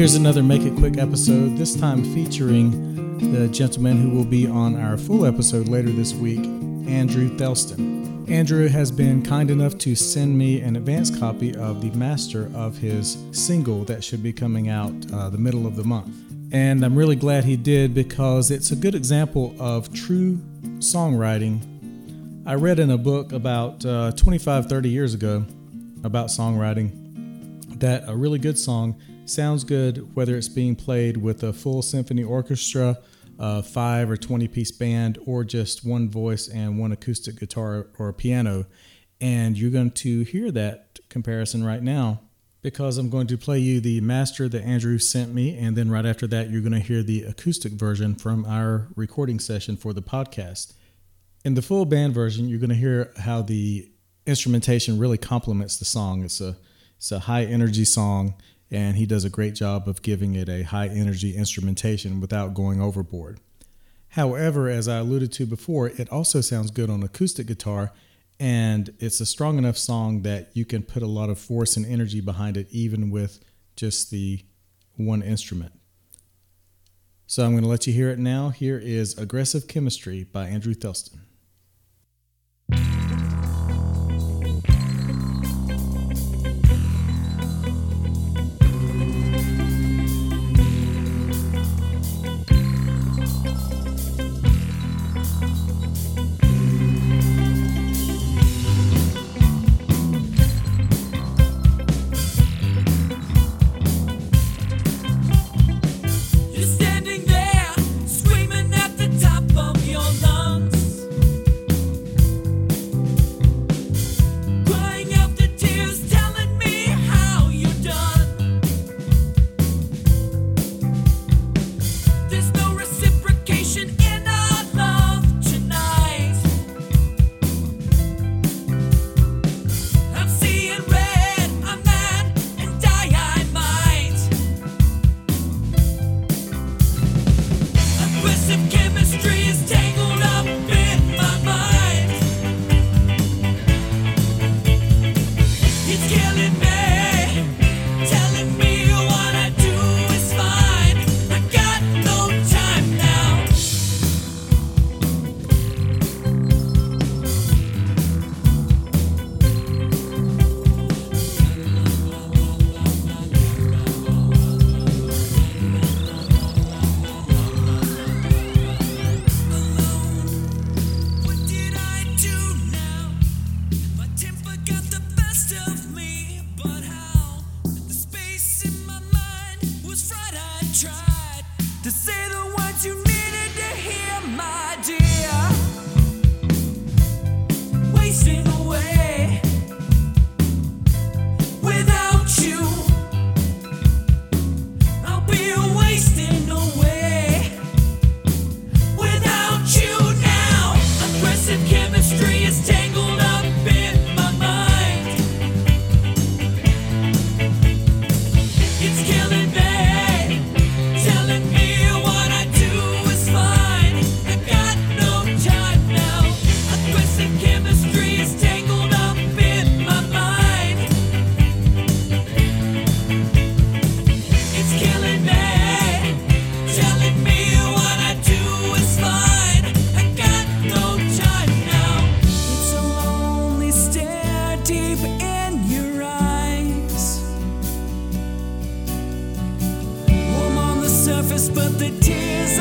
Here's another Make It Quick episode, this time featuring the gentleman who will be on our full episode later this week, Andrew Thelston. Andrew has been kind enough to send me an advance copy of the master of his single that should be coming out uh, the middle of the month. And I'm really glad he did because it's a good example of true songwriting. I read in a book about uh, 25, 30 years ago about songwriting that a really good song sounds good whether it's being played with a full symphony orchestra, a five or 20 piece band, or just one voice and one acoustic guitar or piano. And you're going to hear that comparison right now because I'm going to play you the master that Andrew sent me. And then right after that, you're going to hear the acoustic version from our recording session for the podcast. In the full band version, you're going to hear how the instrumentation really complements the song. It's a it's a high energy song and he does a great job of giving it a high energy instrumentation without going overboard. However, as I alluded to before, it also sounds good on acoustic guitar, and it's a strong enough song that you can put a lot of force and energy behind it, even with just the one instrument. So I'm going to let you hear it now. Here is Aggressive Chemistry by Andrew Thelston. chemistry. tried to say the tears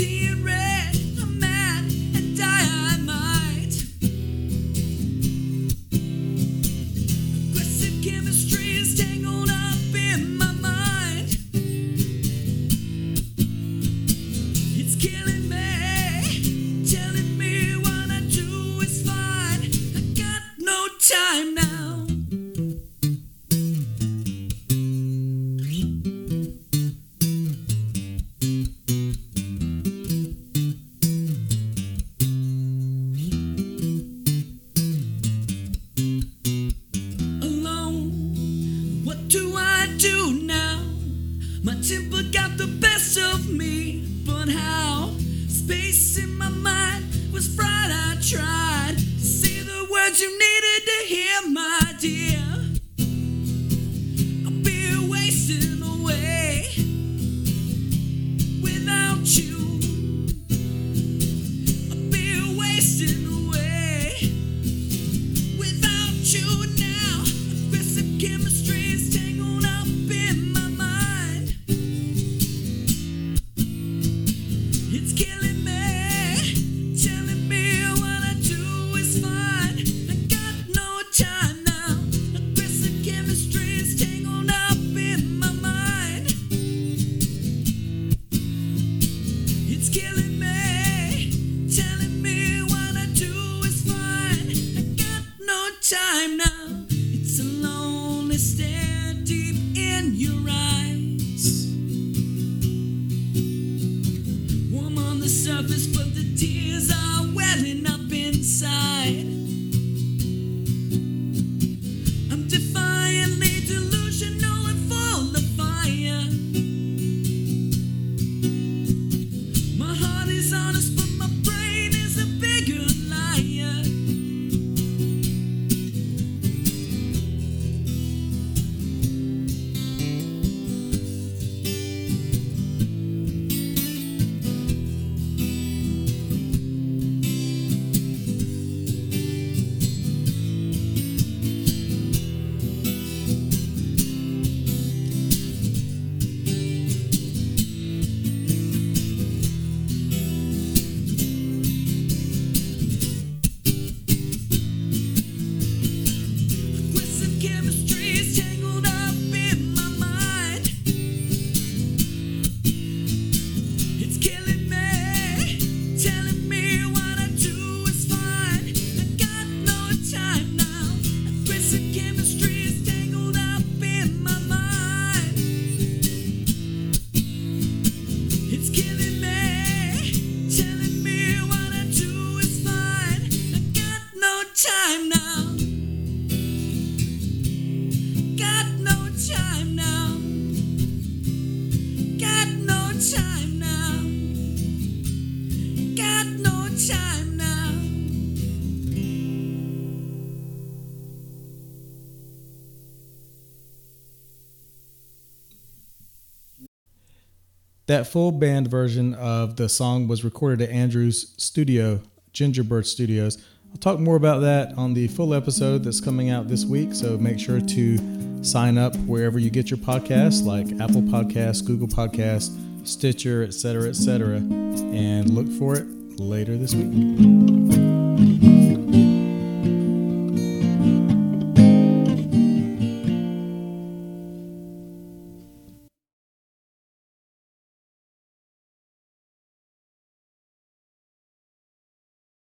see it red. do I do now? My temper got the best of me, but how? Space in my mind was fried. I tried to say the words you needed to hear, my dear. I'll be wasting away without you. You're right. That full band version of the song was recorded at Andrew's studio, Gingerbird Studios. I'll talk more about that on the full episode that's coming out this week, so make sure to sign up wherever you get your podcasts, like Apple Podcasts, Google Podcasts, Stitcher, etc., etc., and look for it later this week.